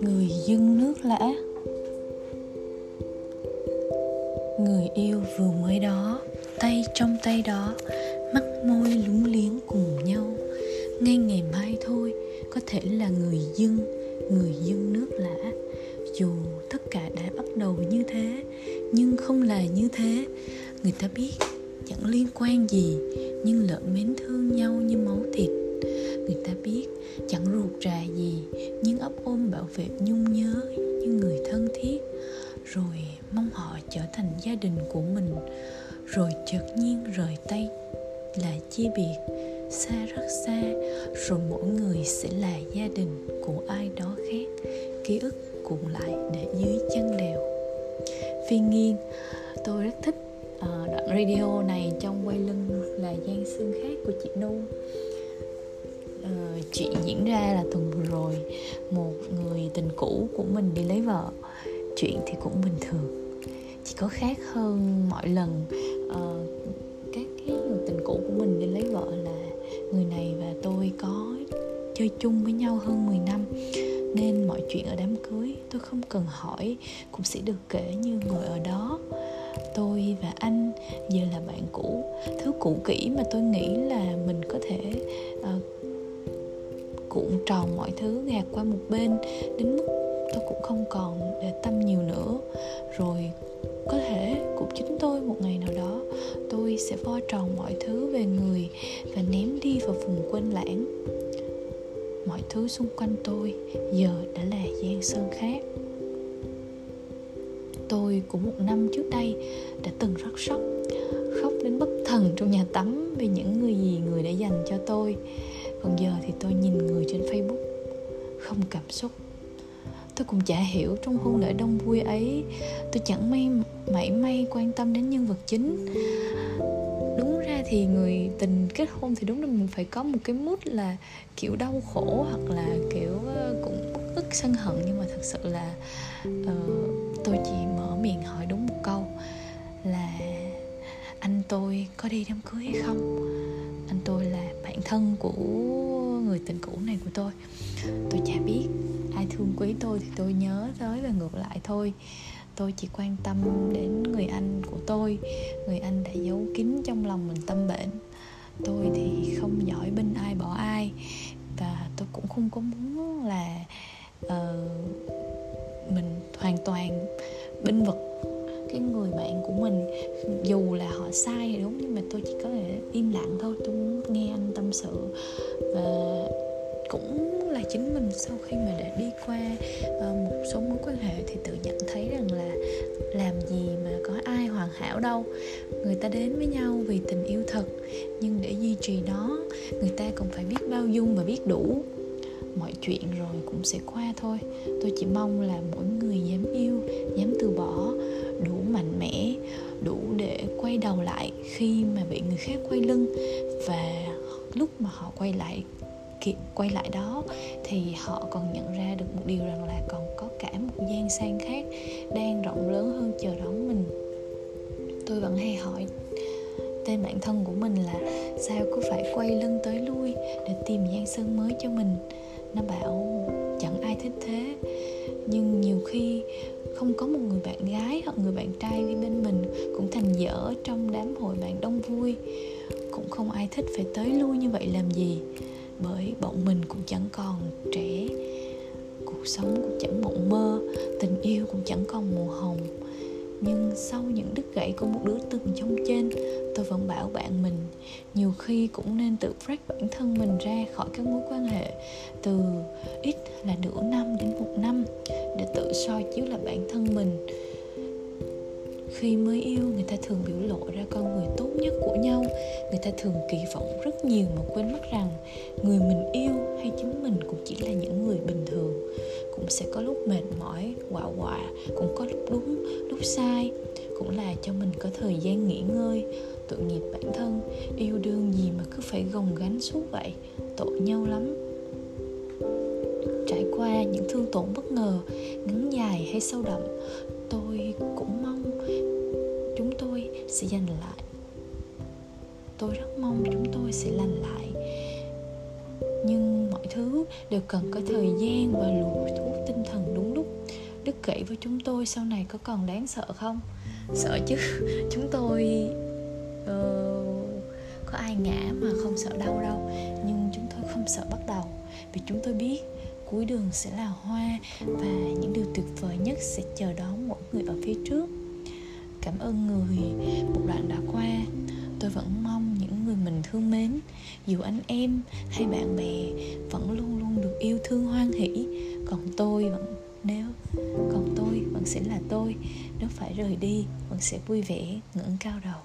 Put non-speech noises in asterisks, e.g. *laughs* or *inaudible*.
người dưng nước lã. Người yêu vừa mới đó, tay trong tay đó, mắt môi lúng liếng cùng nhau. Ngay ngày mai thôi, có thể là người dưng người dưng nước lã. Dù tất cả đã bắt đầu như thế, nhưng không là như thế. Người ta biết chẳng liên quan gì, nhưng lợn mến thương nhau như máu thịt. Người ta biết, chẳng ruột rà gì, nhưng ấp ôm bảo vệ nhung nhớ như người thân thiết. Rồi mong họ trở thành gia đình của mình, rồi chợt nhiên rời tay là chia biệt. Xa rất xa, rồi mỗi người sẽ là gia đình của ai đó khác. Ký ức cuộn lại để dưới chân đèo phi nghiên, tôi rất thích radio này trong quay lưng là giang xương khác của chị nu. Ờ, chuyện diễn ra là tuần vừa rồi. Một người tình cũ của mình đi lấy vợ. Chuyện thì cũng bình thường. Chỉ có khác hơn mọi lần. Uh, các cái người tình cũ của mình đi lấy vợ là người này và tôi có chơi chung với nhau hơn 10 năm. Nên mọi chuyện ở đám cưới tôi không cần hỏi cũng sẽ được kể như ngồi ở đó tôi và anh giờ là bạn cũ. Thứ cũ kỹ mà tôi nghĩ là mình có thể uh, cuộn tròn mọi thứ gạt qua một bên đến mức tôi cũng không còn để tâm nhiều nữa. Rồi có thể cũng chính tôi một ngày nào đó tôi sẽ vo tròn mọi thứ về người và ném đi vào vùng quên lãng. Mọi thứ xung quanh tôi giờ đã là giang sơn khác tôi cũng một năm trước đây đã từng rất sốc. Khóc đến bất thần trong nhà tắm vì những người gì người đã dành cho tôi. Còn giờ thì tôi nhìn người trên facebook, không cảm xúc. Tôi cũng chả hiểu trong hôn lễ đông vui ấy, tôi chẳng may, mảy may quan tâm đến nhân vật chính. Đúng ra thì người tình kết hôn thì đúng là mình phải có một cái mút là kiểu đau khổ hoặc là kiểu ờ, cũng sân hận nhưng mà thật sự là uh, tôi chỉ mở miệng hỏi đúng một câu là anh tôi có đi đám cưới hay không? Anh tôi là bạn thân của người tình cũ này của tôi. Tôi chả biết ai thương quý tôi thì tôi nhớ tới và ngược lại thôi. Tôi chỉ quan tâm đến người anh của tôi. Người anh đã giấu kín trong lòng mình tâm bệnh. Tôi thì không giỏi bên ai bỏ ai. Và tôi cũng không có muốn là uh, mình hoàn toàn binh vực cái người bạn của mình. Dù là họ sai thì đúng nhưng mà tôi chỉ có thể im lặng thôi tôi muốn nghe anh tâm sự. Và cũng là chính mình sau khi mà đã đi qua uh, một số mối quan hệ thì tự nhận thấy rằng là làm gì mà có ai hoàn hảo đâu. Người ta đến với nhau vì tình yêu thật nhưng để duy trì nó người ta cũng phải biết bao dung và biết đủ mọi chuyện rồi cũng sẽ qua thôi. Tôi chỉ mong là mỗi người dám yêu, dám từ bỏ, đủ mạnh mẽ, đủ để quay đầu lại khi mà bị người khác quay lưng. Và lúc mà họ quay lại quay lại đó thì họ còn nhận ra được một điều rằng là còn có cả một gian sang khác đang rộng lớn hơn chờ đón mình. Tôi vẫn hay hỏi tên bản thân của mình là sao cứ phải quay lưng tới lui để tìm gian sân mới cho mình? Nó bảo, chẳng ai thích thế. Nhưng nhiều khi không có một người bạn gái hoặc người bạn trai đi bên mình cũng thành dở trong đám hội bạn đông vui. Cũng không ai thích phải tới lui như vậy làm gì, bởi bọn mình cũng chẳng còn trẻ, cuộc sống cũng chẳng mộng mơ, tình yêu cũng chẳng còn mùa hồng nhưng sau những đứt gãy của một đứa từng trong trên, tôi vẫn bảo bạn mình. Nhiều khi cũng nên tự break bản thân mình ra khỏi các mối quan hệ, từ ít là nửa năm đến một năm, để tự soi chiếu lại bản thân mình. Khi mới yêu, người ta thường biểu lộ ra con người tốt nhất của nhau. Người ta thường kỳ vọng rất nhiều mà quên mất rằng người mình cũng sẽ có lúc mệt mỏi quạ quạ cũng có lúc đúng, lúc sai. Cũng là cho mình có thời gian nghỉ ngơi, tội nghiệp bản thân. Yêu đương gì mà cứ phải gồng gánh suốt vậy? Tội nhau lắm. Trải qua những thương tổn bất ngờ, ngắn dài hay sâu đậm, tôi cũng mong chúng tôi sẽ giành lại. Tôi rất mong chúng tôi sẽ lành lại. Nhưng mọi thứ đều cần có thời gian và luồng đức với chúng tôi sau này có còn đáng sợ không? Sợ chứ. *laughs* Chúng tôi uh, có ai ngã mà không sợ đau đâu. Nhưng chúng tôi không sợ bắt đầu. Vì chúng tôi biết cuối đường sẽ là hoa và những điều tuyệt vời nhất sẽ chờ đón mỗi người ở phía trước. Cảm ơn người một đoạn đã qua. Tôi vẫn mong những người mình thương mến dù anh em hay bạn bè vẫn luôn luôn được yêu thương hoan hỷ. Còn tôi vẫn nếu còn tôi, vẫn sẽ là tôi. Nếu phải rời đi, vẫn sẽ vui vẻ ngẩng cao đầu.